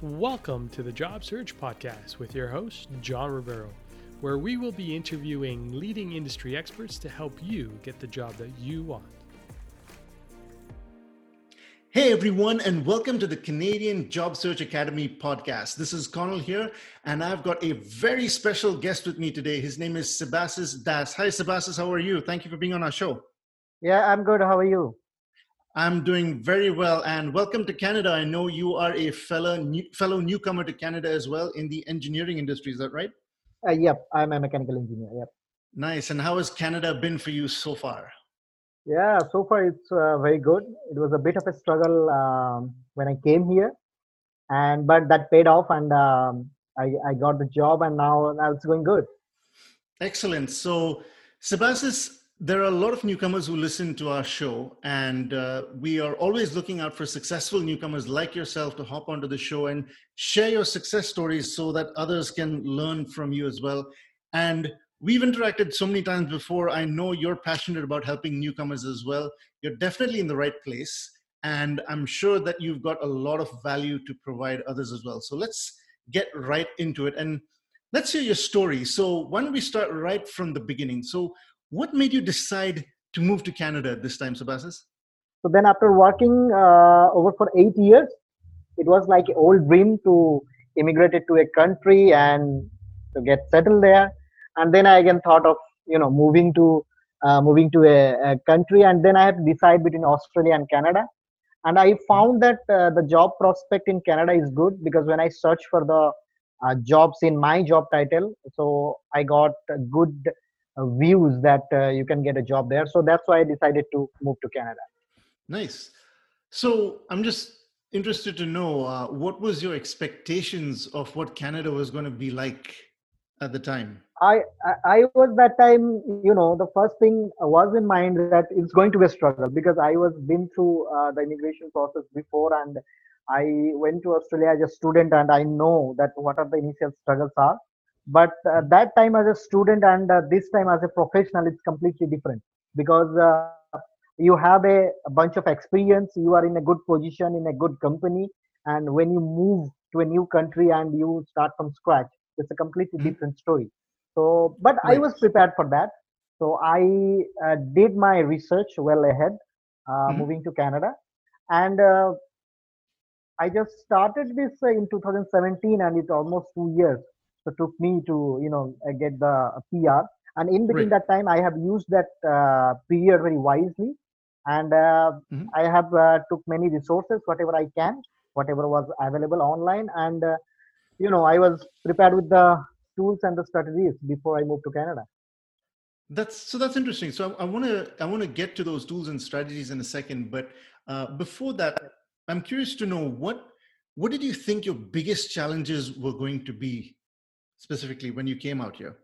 Welcome to the Job Search Podcast with your host, John Rivero, where we will be interviewing leading industry experts to help you get the job that you want. Hey everyone, and welcome to the Canadian Job Search Academy podcast. This is Connell here, and I've got a very special guest with me today. His name is Sebastis Das. Hi, Sebastis, how are you? Thank you for being on our show. Yeah, I'm good. How are you? I'm doing very well, and welcome to Canada. I know you are a fellow new, fellow newcomer to Canada as well in the engineering industry. Is that right? Uh, yep, I'm a mechanical engineer. Yep. Nice. And how has Canada been for you so far? Yeah, so far it's uh, very good. It was a bit of a struggle um, when I came here, and but that paid off, and um, I, I got the job, and now now it's going good. Excellent. So, Sebastis, there are a lot of newcomers who listen to our show, and uh, we are always looking out for successful newcomers like yourself to hop onto the show and share your success stories so that others can learn from you as well. And we've interacted so many times before. I know you're passionate about helping newcomers as well. You're definitely in the right place, and I'm sure that you've got a lot of value to provide others as well. So let's get right into it and let's hear your story. So, why don't we start right from the beginning? So, what made you decide to move to Canada this time, Sebastis? So then, after working uh, over for eight years, it was like an old dream to immigrate to a country and to get settled there. And then I again thought of you know moving to uh, moving to a, a, country, and then I had to decide between Australia and Canada. And I found that uh, the job prospect in Canada is good because when I searched for the uh, jobs in my job title, so I got good views that uh, you can get a job there. So that's why I decided to move to Canada. Nice. So I'm just interested to know uh, what was your expectations of what Canada was going to be like at the time. I, I, I was that time, you know, the first thing was in mind that it's going to be a struggle because I was been through uh, the immigration process before and I went to Australia as a student and I know that what are the initial struggles are but uh, that time as a student and uh, this time as a professional it's completely different because uh, you have a, a, bunch of experience you are in a good position in a good company and when you move to a new country and you start from scratch it's a completely mm-hmm. different story so but right. i was prepared for that so i uh, did my research well ahead uh, mm-hmm. moving to canada and uh, i just started this in 2017 and it's almost two years so took me to you know uh, get the PR. And in between right. that time, I have used that uh, period very wisely, and uh, mm-hmm. I have uh, took many resources, whatever I can, whatever was available online, and uh, you know I was prepared with the tools and the strategies before I moved to Canada. That's so. That's interesting. So I want to I want to get to those tools and strategies in a second, but uh, before that, I'm curious to know what what did you think your biggest challenges were going to be specifically when you came out here?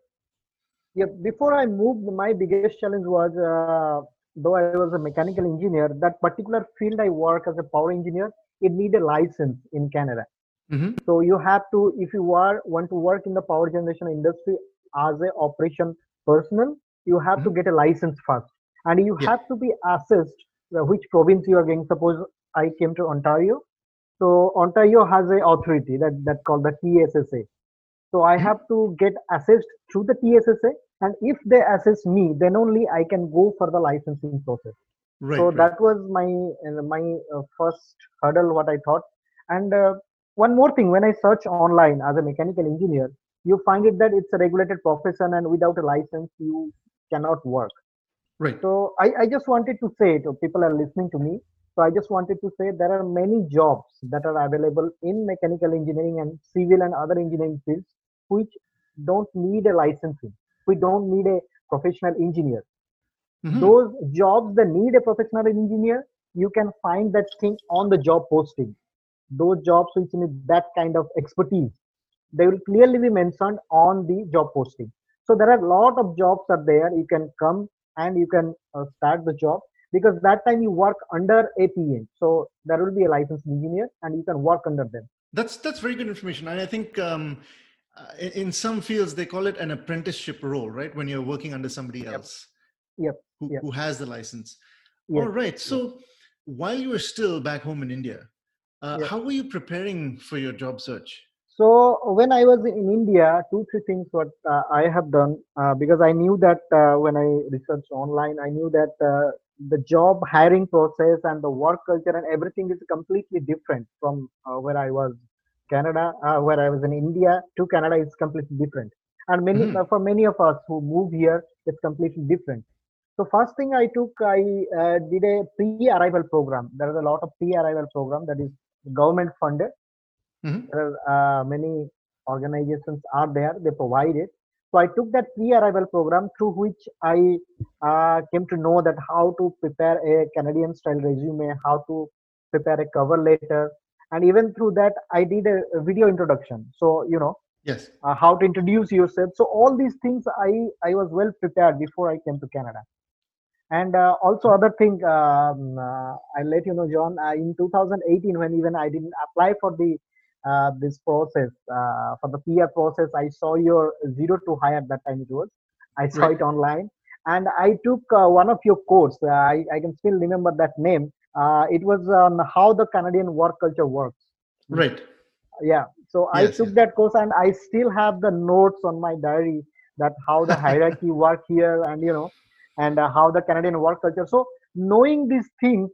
Yeah, before I moved, my biggest challenge was uh, though I was a mechanical engineer, that particular field I work as a power engineer, it need a license in Canada. Mm-hmm. So you have to, if you are want to work in the power generation industry as a operation personnel, you have mm-hmm. to get a license first, and you yeah. have to be assessed uh, which province you are going. Suppose I came to Ontario, so Ontario has a authority that that called the TSSA. So I have to get assessed through the TSSA, and if they assess me, then only I can go for the licensing process. Right, so right. that was my uh, my uh, first hurdle. What I thought, and uh, one more thing, when I search online as a mechanical engineer, you find it that it's a regulated profession, and without a license, you cannot work. Right. So I, I just wanted to say to people are listening to me. So I just wanted to say there are many jobs that are available in mechanical engineering and civil and other engineering fields which don't need a licensing. We don't need a professional engineer. Mm-hmm. Those jobs that need a professional engineer, you can find that thing on the job posting. Those jobs which need that kind of expertise, they will clearly be mentioned on the job posting. So there are a lot of jobs are there. You can come and you can uh, start the job because that time you work under a P.Eng. So there will be a licensed engineer and you can work under them. That's that's very good information. And I think um, uh, in some fields they call it an apprenticeship role right when you're working under somebody else yep. Who, yep. who has the license yep. all right so while you were still back home in india Uh. How were you preparing for your job search? So when I was in India, two three things what uh, I have done uh, because I knew that uh, when I researched online, I knew that uh, the job hiring process and the work culture and everything is completely different from uh, where I was Canada, uh, where I was in India to Canada is completely different. And many mm-hmm. for many of us who move here, it's completely different. So first thing I took, I did a pre-arrival program. There is a lot of pre-arrival program that is government funded Mm-hmm. There are uh, many organizations are there. They provide it. So I took that pre-arrival program through which I uh, came to know that how to prepare a Canadian style resume, how to prepare a cover letter, and even through that I did a, video introduction. So you know, yes, uh, how to introduce yourself. So all these things I I was well prepared before I came to Canada. And uh, also other thing, um, uh, I'll let you know, John. Uh, in 2018, when even I didn't apply for the uh, this process uh, for the PR process. I saw your zero to hired at that time it was. I saw right. it online, and I took uh, one of your course. Uh, I, I can still remember that name. Uh, it was on how the Canadian work culture works. Right. Yeah. So yes, I took yes. that course, and I still have the notes on my diary that how the hierarchy work here, and you know, and uh, how the Canadian work culture. So knowing these things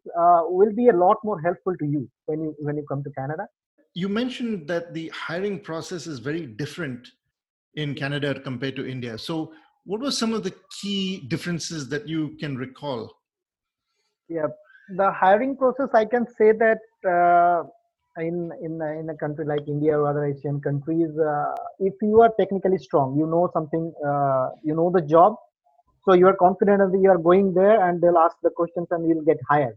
will be a lot more helpful to you when you when you come to Canada you mentioned that the hiring process is very different in Canada compared to India. So, what were some of the key differences that you can recall? Yeah, the hiring process, I can say that uh, in in in a country like India or other Asian countries, uh, if you are technically strong, you know something, uh, you know the job, so you are confident that you are going there, and they'll ask the questions and you'll get hired.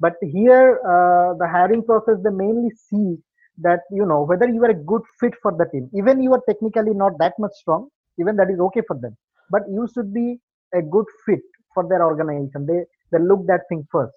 But here, uh, the hiring process, they mainly see that you know whether you are a good fit for the team. Even you are technically not that much strong even that is okay for them. But you should be a good fit for their organization. They they look that thing first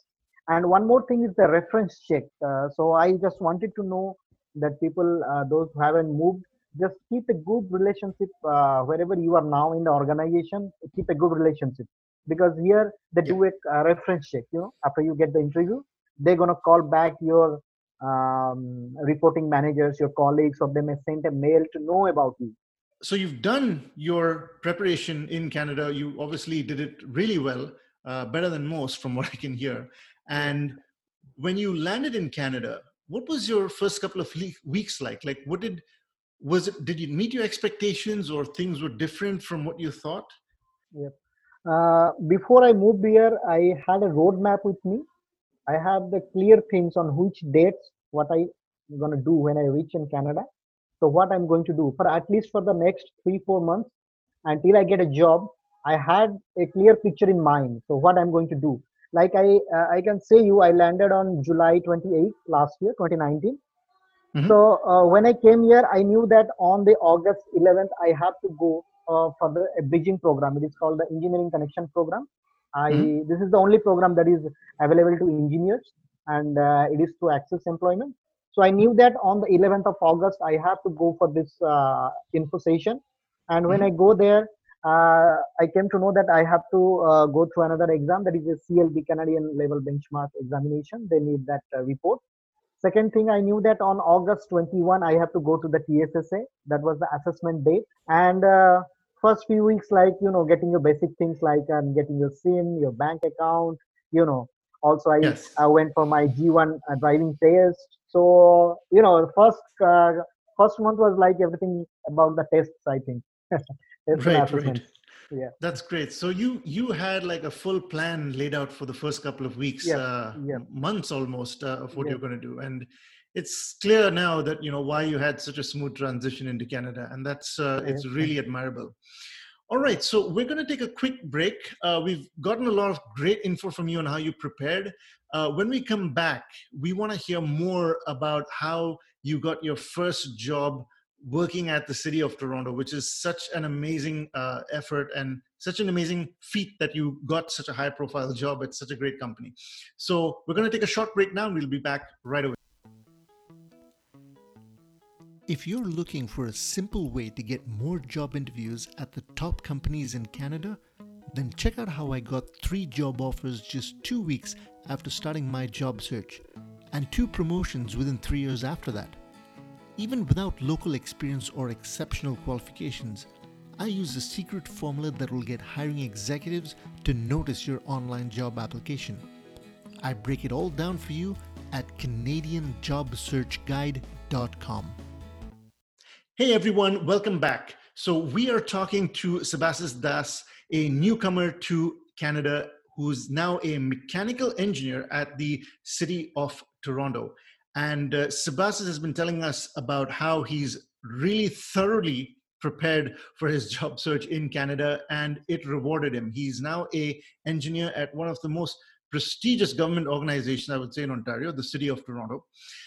and one more thing is the reference check uh, so i just wanted to know that people uh, those who haven't moved just keep a good relationship uh, wherever you are now in the organization keep a good relationship because here they yeah. do a, reference check you know after you get the interview they're going to call back your um, reporting managers, your colleagues, or they may send a mail to know about you. So you've done your preparation in Canada. You obviously did it really well, uh, better than most, from what I can hear. And when you landed in Canada, what was your first couple of weeks like? Like, what did was it? Did you meet your expectations, or things were different from what you thought? Yep. Uh, before I moved here, I had a roadmap with me I have the clear things on which dates what I am going to do when I reach in Canada. So what I'm going to do for at least for the next three four months until I get a job, I had a clear picture in mind. So what I'm going to do, like I uh, I can say you, I landed on July 28th last year, 2019. Mm-hmm. So uh, when I came here, I knew that on the August 11th I have to go uh, for the bridging program. It is called the Engineering Connection Program. I mm-hmm. this is the only program that is available to engineers, and uh, it is to access employment. So I knew that on the 11th of August I have to go for this uh, info session, and when mm-hmm. I go there, I came to know that I have to uh, go through another exam that is a CLB Canadian Level Benchmark Examination. They need that uh, report. Second thing, I knew that on August 21 I have to go to the TSSA. That was the assessment date, and uh, first few weeks like you know getting your basic things like um, getting your sim your bank account you know also i, yes. I went for my g1 uh, driving test so you know first uh, first month was like everything about the tests i think right, right. yeah that's great so you you had like a full plan laid out for the first couple of weeks yeah. Uh, yeah. months almost uh, of what yeah. you're going to do and it's clear now that you know why you had such a smooth transition into Canada, and that's uh, it's really admirable. All right, so we're going to take a quick break. Uh, we've gotten a lot of great info from you on how you prepared. Uh, when we come back, we want to hear more about how you got your first job working at the city of Toronto, which is such an amazing uh, effort and such an amazing feat that you got such a high profile job at such a great company. So we're going to take a short break now. We'll be back right away. If you're looking for a simple way to get more job interviews at the top companies in Canada, then check out how I got three job offers just two weeks after starting my job search. and two promotions within three years after that. Even without local experience or exceptional qualifications, I use a secret formula that will get hiring executives to notice your online job application. I break it all down for you at CanadianJobSearchGuide.com. Hey everyone, welcome back. So, we are talking to Sebastis Das, a newcomer to Canada who's now a mechanical engineer at the City of Toronto. And uh, Sebastis has been telling us about how he's really thoroughly prepared for his job search in Canada and it rewarded him. He's now a engineer at one of the most prestigious government organizations, I would say, in Ontario, the City of Toronto.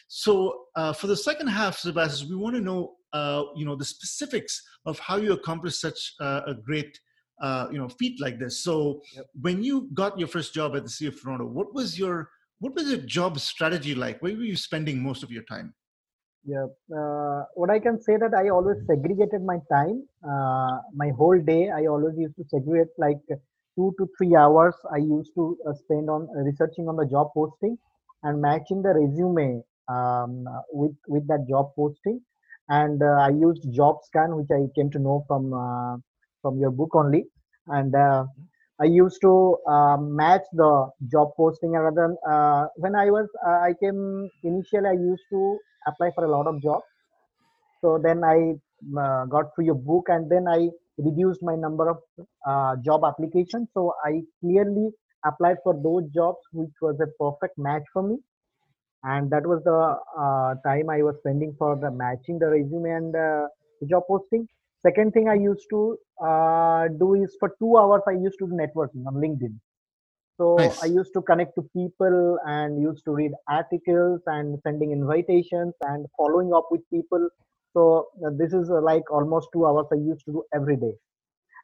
So uh, for the second half, Sebastian, we want to know, uh, you know, the specifics of how you accomplished such uh, a great uh, you know feat like this so yep. when you got your first job at the city of toronto what was your what was your job strategy like? Where were you spending most of your time? Yeah uh, what i can say that i always segregated my time. Uh, my whole day i always used to segregate like two to three hours i used to uh, spend on uh, researching on the job posting and matching the resume um, with with that job posting. And uh, i used Jobscan which i came to know from from your book only. And I used to uh, match the job posting rather uh, when I was uh, I came initially I used to apply for a lot of jobs. So then I uh, got through your book and then I reduced my number of uh, job applications. So I clearly applied for those jobs which was a perfect match for me. And that was the uh, time I was spending for the matching the resume and the job posting second thing i used to uh, do is for two hours i used to do networking on linkedin. So nice. i used to connect to people and used to read articles and sending invitations and following up with people. So uh, this is uh, like almost two hours i used to do every day.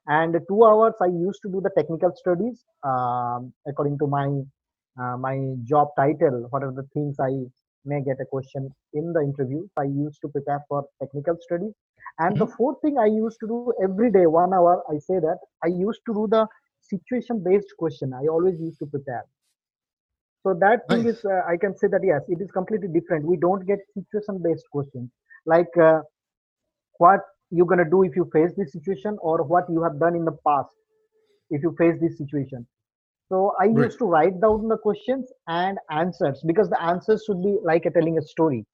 And two hours i used to do the technical studies um, according to my uh, my job title what are the things i may get a question in the interview i used to prepare for technical studies and mm-hmm. the fourth thing I used to do every day, one hour, I say that I used to do the situation based question. I always used to prepare. So that thing is, uh, I can say that yes, it is completely different. We don't get situation based questions like uh, what you're going to do if you face this situation or what you have done in the past if you face this situation. So I right. used to write down the questions and answers because the answers should be like a telling a story.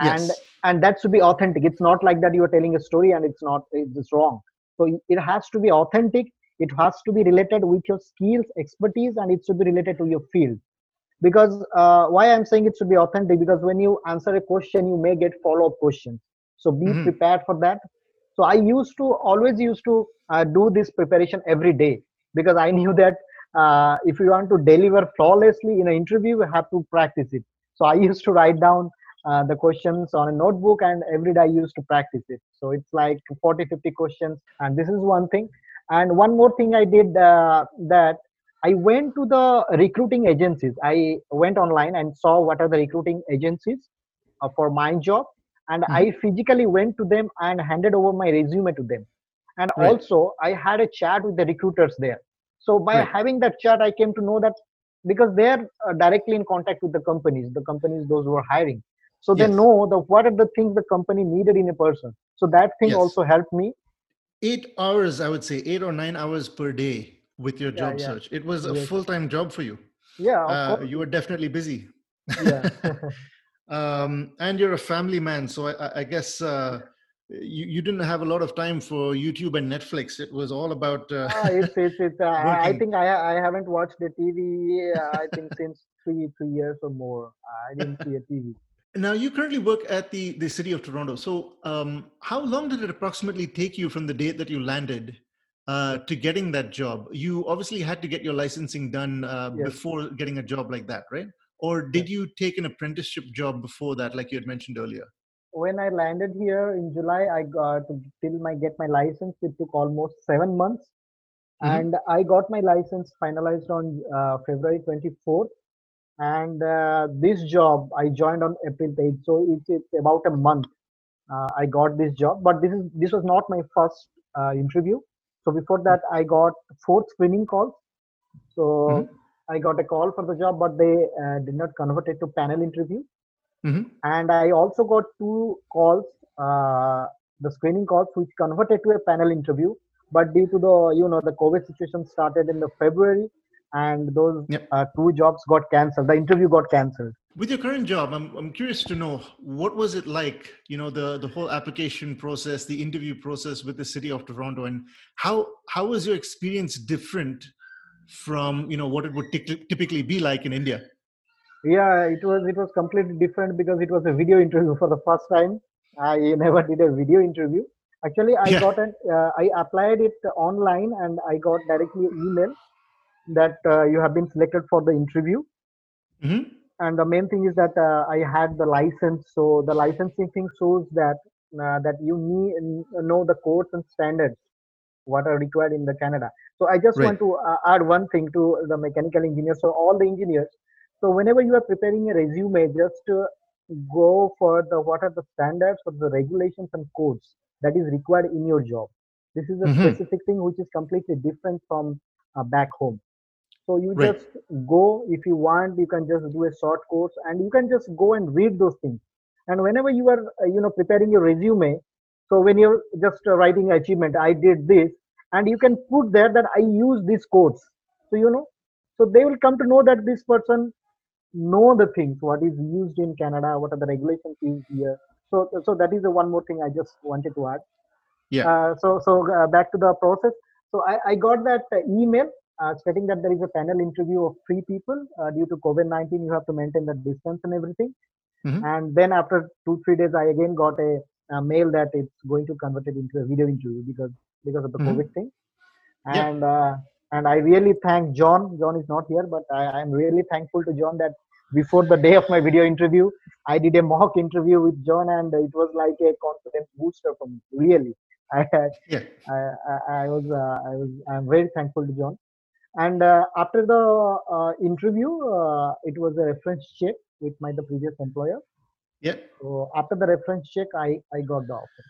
And yes. and that should be authentic. It's not like that you are telling a story and it's not it's wrong. So it has to be authentic. It has to be related with your skills expertise and it should be related to your field. Because uh, why i'm saying it should be authentic? Because when you answer a question you may get follow-up questions. So be mm-hmm. prepared for that. So i used to always used to uh, do this preparation every day because i knew that uh, if you want to deliver flawlessly in an interview you have to practice it so i used to write down uh, the questions on a notebook and every day I used to practice it. So it's like 40, 50 questions. And this is one thing. And one more thing I did uh, that I went to the recruiting agencies. I went online and saw what are the recruiting agencies uh, for my job. And mm-hmm. I physically went to them and handed over my resume to them. And right. also, I had a chat with the recruiters there. So by right. having that chat, I came to know that because they're uh, directly in contact with the companies, the companies those who are hiring so yes. they know the what are the things the company needed in a person so that thing yes. also helped me eight hours i would say eight or nine hours per day with your job yeah, yeah. search it was a yes. full-time job for you yeah uh, you were definitely busy yeah um, and you're a family man so i, I guess uh, you, you didn't have a lot of time for YouTube and Netflix. It was all about. Uh, ah, it's it's, it's uh, I think I I haven't watched the TV. Uh, I think since three three years or more. I didn't see a TV. Now, you currently work at the, the city of Toronto. So, um, how long did it approximately take you from the date that you landed uh, to getting that job? You obviously had to get your licensing done uh, yes. before getting a job like that, right? Or did you take an apprenticeship job before that, like you had mentioned earlier? When I landed here in July, I got till my get my license. It took almost seven months, mm-hmm. and I got my license finalized on uh, February 24th and uh, this job i joined on april 8th so it's, it's about a month uh, i got this job but this is this was not my first uh, interview so before that i got four screening calls so mm-hmm. I got a call for the job, but they uh, did not convert it to panel interview. Mhm. And I also got two calls, uh, the screening calls, which converted to a panel interview. But due to the you know the COVID situation started in the February, and those Yep. uh, two jobs got cancelled. The interview got cancelled. With your current job, I'm, I'm curious to know what was it like, you know, the, the whole application process, the interview process with the city of Toronto, and how how was your experience different from you know what it would tyc- typically be like in India? Yeah, it was it was completely different because it was a video interview for the first time. I never did a video interview. Actually, I Yeah. got an uh, I applied it online and I got directly email that uh, you have been selected for the interview. hmm And the main thing is that uh, I had the license, so the licensing thing shows that uh, that you need know the codes and standards what are required in the Canada. So I just Right. want to uh, add one thing to the mechanical engineers. So all the engineers. So whenever you are preparing a resume, just uh, go for the what are the standards or the regulations and codes that is required in your job. This is a Mhm. specific thing which is completely different from uh, back home. So you Right. just go if you want. You can just do a short course and you can just go and read those things. And whenever you are uh, you know preparing your resume, so when you're just uh, writing achievement, I did this, and you can put there that I use these codes. So you know, so they will come to know that this person know the things what is used in Canada, what are the regulations used here. So so that is the one more thing I just wanted to add. Yeah. Uh, so so uh, back to the process. So I, I got that uh, email uh, stating that there is a panel interview of three people uh, due to COVID-19. You have to maintain the distance and everything. Mhm. And then after two three days, I again got a, a mail that it's going to convert it into a video interview because because of the Mhm. COVID thing. Yeah. And uh, and I really thank John. John is not here, but I am really thankful to John that before the day of my video interview, I did a mock interview with John, and it was like a confidence booster for me. Really, I had Yeah. I, I, I was uh, I was I'm very thankful to John. And uh, after the uh, interview, uh, it was a reference check with my the previous employer. Yeah. So after the reference check, I I got the offer.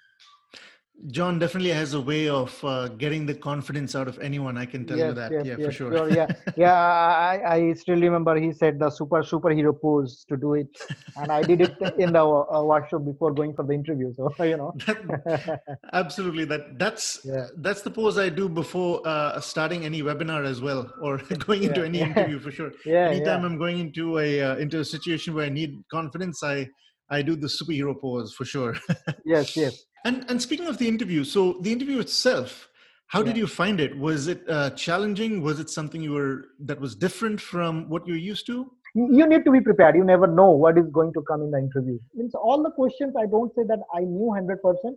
John definitely has a way of uh, getting the confidence out of anyone. I can tell you that. yes, yeah, for sure. sure, yeah. Yeah, I, I still remember he said the super superhero pose to do it, and I did it in the uh, workshop before going for the interview. So you know, That- absolutely. That that's Yeah. that's the pose I do before uh, starting any webinar as well, or going into Yeah, any interview for sure. yeah, Anytime. I'm going into a uh, into a situation where I need confidence, I I do the superhero pose for sure. yes, yes. and and speaking of the interview, so the interview itself, how did you find it? Was it uh, challenging? Was it something you were that was different from what you're used to? you need to be prepared you never know what is going to come in the interview means all the questions i don't say that i knew 100%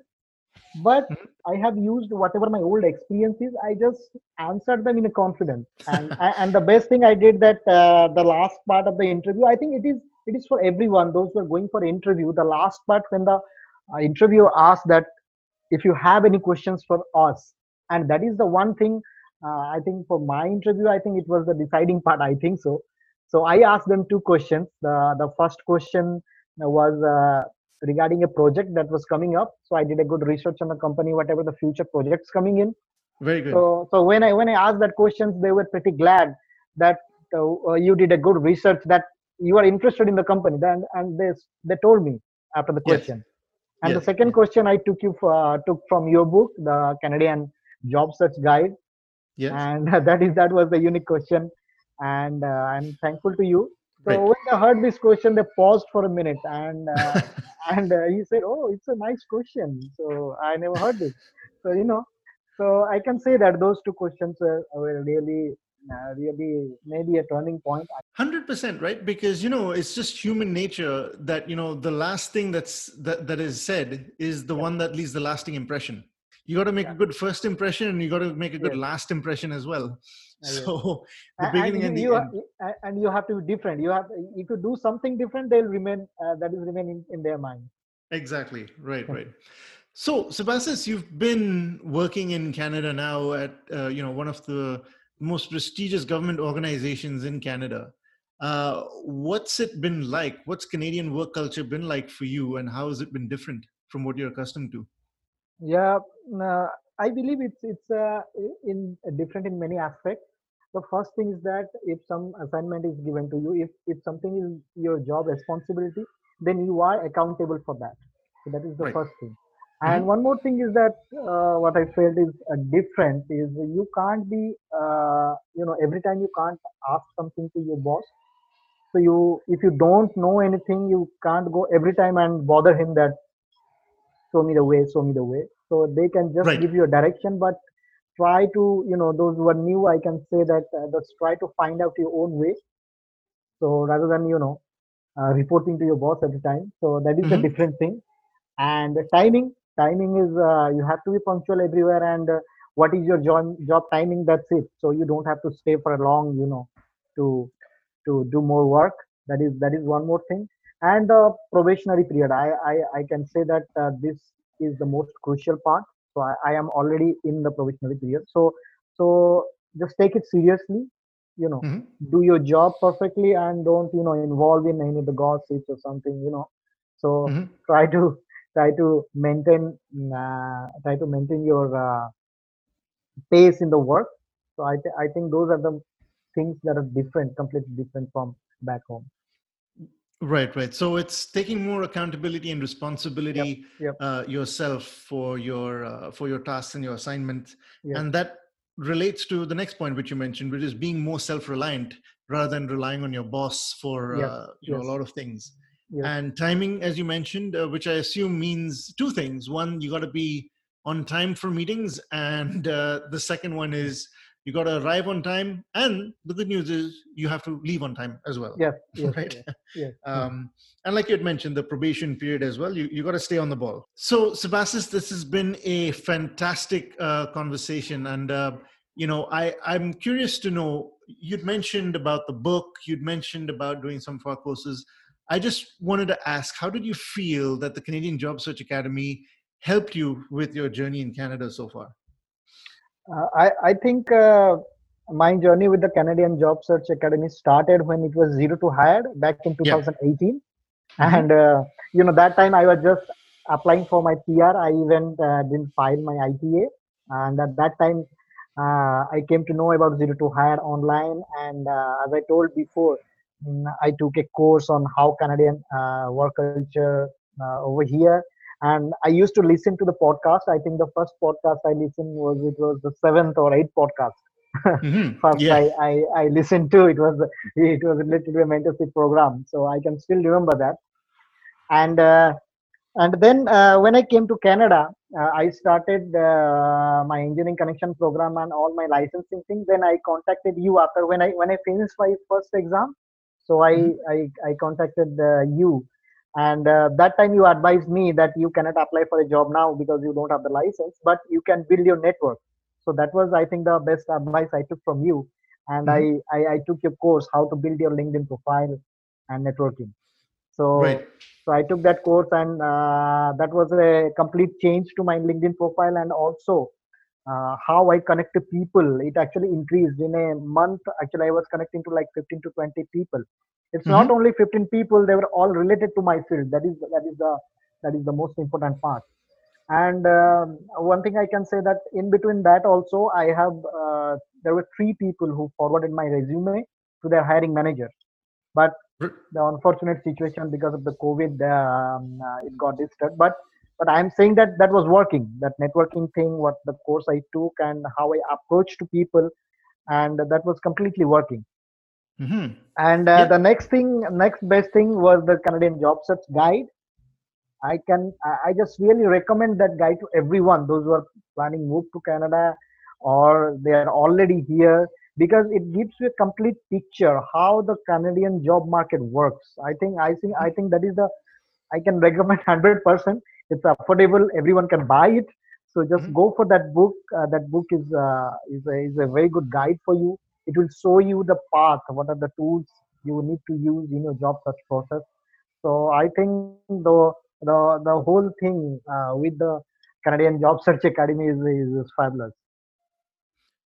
but Mhm. i have used whatever my old experience is i just answered them in a confidence and and the best thing i did that uh, the last part of the interview i think it is it is for everyone those who are going for interview the last part when the uh, interviewer asks that if you have any questions for us and that is the one thing uh, i think for my interview i think it was the deciding part i think so so I asked them two questions. The the first question was uh, regarding a project that was coming up. So I did a good research on the company, whatever the future projects coming in. Very good. So so when I when I asked that questions, they were pretty glad that uh, you did a good research that you are interested in the company. Then and they they told me after the question Yes. And Yes, the second yes. question I took you for, uh, took from your book, the Canadian Job Search Guide yes. and that is that was the unique question and uh, i'm thankful to you so Great. when they heard this question they paused for a minute and uh, and uh, he said oh it's a nice question so i never heard this so you know so i can say that those two questions were, were really uh, really maybe a turning point point Hundred percent, right? Because you know it's just human nature that you know the last thing that's that that is said is the one that leaves the lasting impression. You got to make a good first impression, and you got to make a good Yes. last impression as well. Uh. So the beginning and and the you, end. you and you have to be different you have if you do something different they'll remain uh, that is remain in, in their mind Exactly. Right. Right. So, Sebastis, you've been working in Canada now at uh, you know one of the most prestigious government organizations in Canada. Uh, what's it been like? What's Canadian work culture been like for you, and how has it been different from what you're accustomed to? Yeah, uh, I believe it's it's uh, in different in many aspects. the first thing is that if some assignment is given to you, if if something is your job responsibility, then you are accountable for that. So that is the Right. first thing. And one more thing is that uh, what I felt is uh, different is you can't be uh, you know every time you can't ask something to your boss. So you if you don't know anything, you can't go every time and bother him that show me the way, show me the way. So they can just Right. give you a direction, but try to you know those who are new, I can say that uh, just try to find out your own way. So rather than you know uh, reporting to your boss every time, so that is a Mhm. different thing. And the timing, timing is uh, you have to be punctual everywhere. And uh, what is your job job timing? That's it. So you don't have to stay for a long, you know, to to do more work. That is that is one more thing. And the probationary period, I I, I can say that uh, this is the most crucial part. So I, I am already in the probationary period. So so just take it seriously. You know, Mhm. do your job perfectly and don't you know involve in any of the gossips or something. You know, so Mhm. try to try to maintain uh, try to maintain your uh, pace in the work. So I th- I think those are the things that are different, completely different from back home. Right, right. So it's taking more accountability and responsibility yep. Uh, yourself for your uh, for your tasks and your assignment, Yes. and that relates to the next point which you mentioned, which is being more self-reliant rather than relying on your boss for uh, you know a lot of things. Yes. And timing, as you mentioned, uh, which I assume means two things. One, you got to be on time for meetings, and uh, the second one is you got to arrive on time. And the good news is you have to leave on time as well. Yes. Yes. right. Yes. yes. Um, and like you had mentioned, the probation period as well, you, you got to stay on the ball. So, Sebastis, this has been a fantastic uh, conversation. And, uh, you know, I, I'm curious to know, you'd mentioned about the book, you'd mentioned about doing some of our courses. I just wanted to ask, how did you feel that the Canadian Job Search Academy helped you with your journey in Canada so far? Uh, I, I think uh, my journey with the Canadian Job Search Academy started when it was zero to hired back in Yeah. 2018. Mhm. And, uh, you know, that time I was just applying for my PR. I even uh, didn't file my ITA. And at that time, uh, I came to know about zero to hire online. And uh, as I told before, I took a course on how Canadian uh, work culture uh, over here. And i used to listen to the podcast. I think the first podcast i listened was it was the seventh or eighth podcast. Mhm. first Yeah. I, I i listened to it was it was related to a mentorship program. So i can still remember that. And uh, and then uh, when i came to canada uh, i started uh, my engineering connection program and all my licensing thing. Then i contacted you after when i when i finished my first exam so i Mhm. i, I contacted uh, you. And uh, that time you advised me that you cannot apply for a job now because you don't have the license but you can build your network. So that was i think the best advice i took from you. And I, I i took your course how to build your linkedin profile and networking. So Right. so i took that course and uh, that was a complete change to my linkedin profile and also uh, how i connect to people it actually increased. In a month actually i was connecting to like 15 to 20 people. It's not only 15 people they were all related to my field. That is that is the that is the most important part. And um, one thing i can say that in between that also i have uh, there were three people who forwarded my resume to their hiring manager. But the unfortunate situation because of the covid um, uh, it got disturbed. But but i'm saying that that was working that networking thing what the course i took and how i approached to people and that was completely working Mhm. and uh, Yeah. the next thing next best thing was the canadian job search guide i can i I just really recommend that guide to everyone those who are planning move to canada or they are already here because it gives you a complete picture how the canadian job market works i think i think i think that is the i can recommend 100% it's affordable everyone can buy it so just Mhm. go for that book uh, that book is uh, is, a, is a very good guide for you it will show you the path what are the tools you need to use in your job search process so i think the the, the whole thing uh, with the canadian job search academy is, is, is fabulous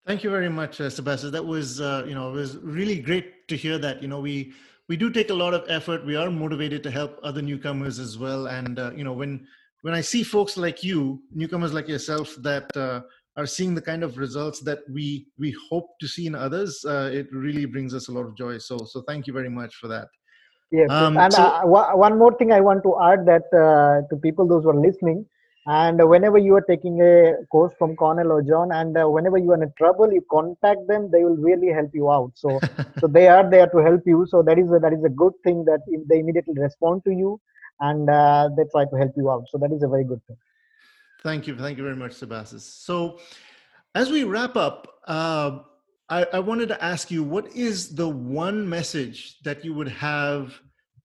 Thank you very much, uh, Sebastian. That was, uh, you know, it was really great to hear that. You know, we we do take a lot of effort. We are motivated to help other newcomers as well. And uh, you know, when when I see folks like you, newcomers like yourself, that uh, are seeing the kind of results that we we hope to see in others, uh, it really brings us a lot of joy. So so thank you very much for that. Yes, um, and so, uh, one more thing I want to add that uh, to people those who are listening, and whenever you are taking a course from Cornell or John, and uh, whenever you are in trouble, you contact them. They will really help you out. So, so they are there to help you. So that is a, that is a good thing that they immediately respond to you, and uh, they try to help you out. So that is a very good thing. Thank you, thank you very much, Sebastian. So, as we wrap up, uh, I, I wanted to ask you, what is the one message that you would have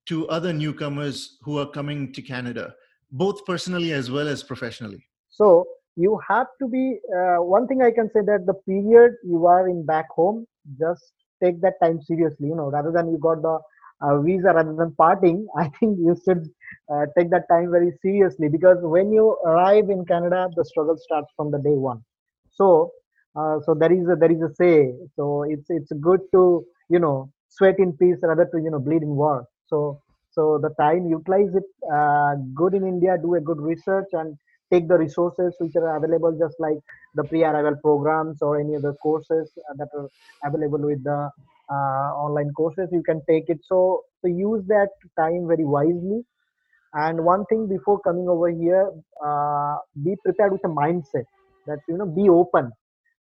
to other newcomers who are coming to Canada? both personally as well as professionally? So you have to be uh, one thing I can say that the period you are in back home, just take that time seriously. You know, rather than you got the uh, visa rather than parting, I think you should uh, take that time very seriously because when you arrive in Canada, the struggle starts from the day one. So, uh, so there is a there is a say. So it's it's good to you know sweat in peace rather to you know bleed in war. So so the time utilize it uh, good in india do a good research and take the resources which are available just like the pre-arrival programs or any other courses that are available with the uh, online courses you can take it so so use that time very wisely and one thing before coming over here uh, be prepared with a mindset that you know be open.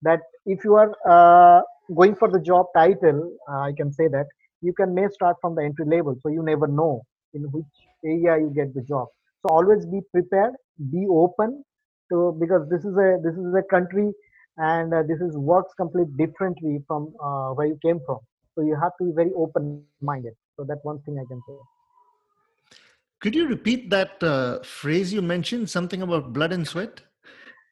That if you are uh, going for the job title uh, i can say that you can may start from the entry level so you never know in which area you get the job. So always be prepared be open to because this is a this is a country and uh, this is works completely differently from uh, where you came from. So you have to be very open minded so that's one thing i can say could you repeat that uh, phrase you mentioned something about blood and sweat?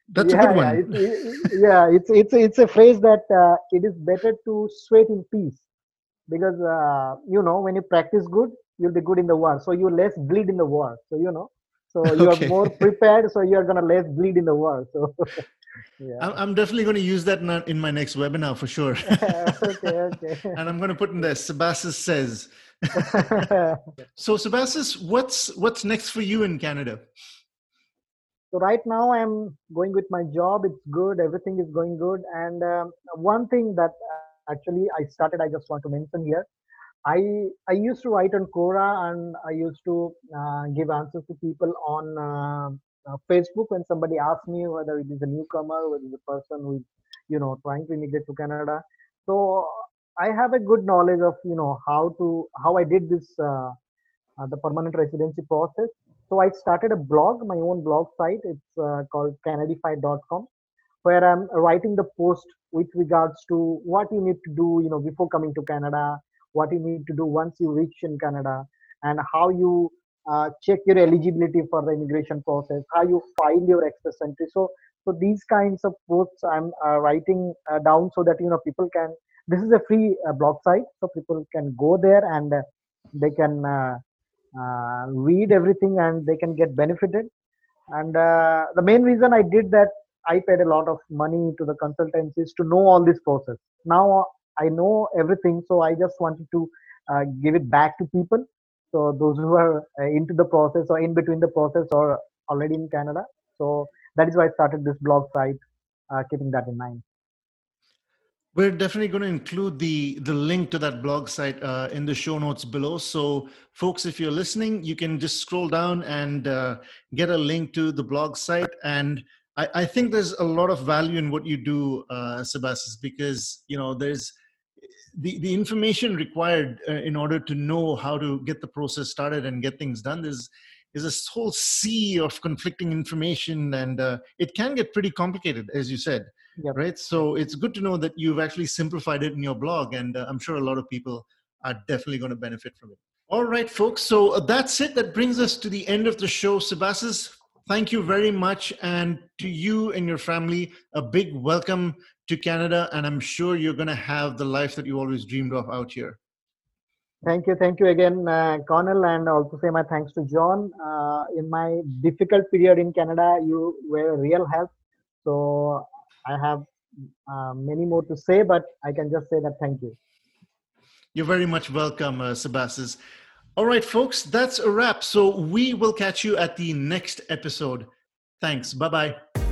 That's yeah, a good one. yeah, it, it, yeah it's it's it's a phrase that uh, it is better to sweat in peace because uh, you know when you practice good you'll be good in the war. So you less bleed in the war so you know. So you okay. are more prepared so you're gonna less bleed in the war so yeah. i'm definitely going to use that in my next webinar for sure. Okay okay. And i'm going to put in there sebastian says so sebastian what's what's next for you in canada so right now i'm going with my job it's good everything is going good and um, one thing that actually I started, I just want to mention here. I I used to write on Quora and I used to uh, give answers to people on uh, uh, Facebook when somebody asked me whether it is a newcomer, whether a person who is you know trying to immigrate to Canada. So I have a good knowledge of you know how to how I did this uh, uh, the permanent residency process. So I started a blog, my own blog site. It's uh, called canadify.com where I'm writing the post with regards to what you need to do, you know, before coming to Canada, what you need to do once you reach in Canada, and how you uh, check your eligibility for the immigration process, how you file your express entry. So, so these kinds of posts I'm uh, writing uh, down so that you know people can. This is a free uh, blog site, so people can go there and uh, they can uh, read everything and they can get benefited. And the main reason I did that I paid a lot of money to the consultancies to know all this process. Now I know everything, so I just wanted to uh, give it back to people. So those who are uh, into the process or in between the process or already in Canada. So that is why I started this blog site, uh, keeping that in mind. We're definitely going to include the the link to that blog site uh, in the show notes below. So, folks, if you're listening, you can just scroll down and uh, get a link to the blog site. And I, I think there's a lot of value in what you do, uh, Sebastian, because you know there's the, the information required uh, in order to know how to get the process started and get things done. There's is a whole sea of conflicting information, and uh, it can get pretty complicated, as you said. Yep. Right. So it's good to know that you've actually simplified it in your blog, and uh, I'm sure a lot of people are definitely going to benefit from it. All right, folks. So uh, that's it. That brings us to the end of the show. Sebastian, thank you very much. And to you and your family, a big welcome to Canada. And I'm sure you're going to have the life that you always dreamed of out here. Thank you. Thank you again, uh, Cornell. And also say my thanks to John. Uh, in my difficult period in Canada, you were a real help. So I have uh, many more to say, but I can just say that thank you. You're very much welcome, uh, Sebastian. All right, folks, that's a wrap. So we will catch you at the next episode. Thanks. Bye bye.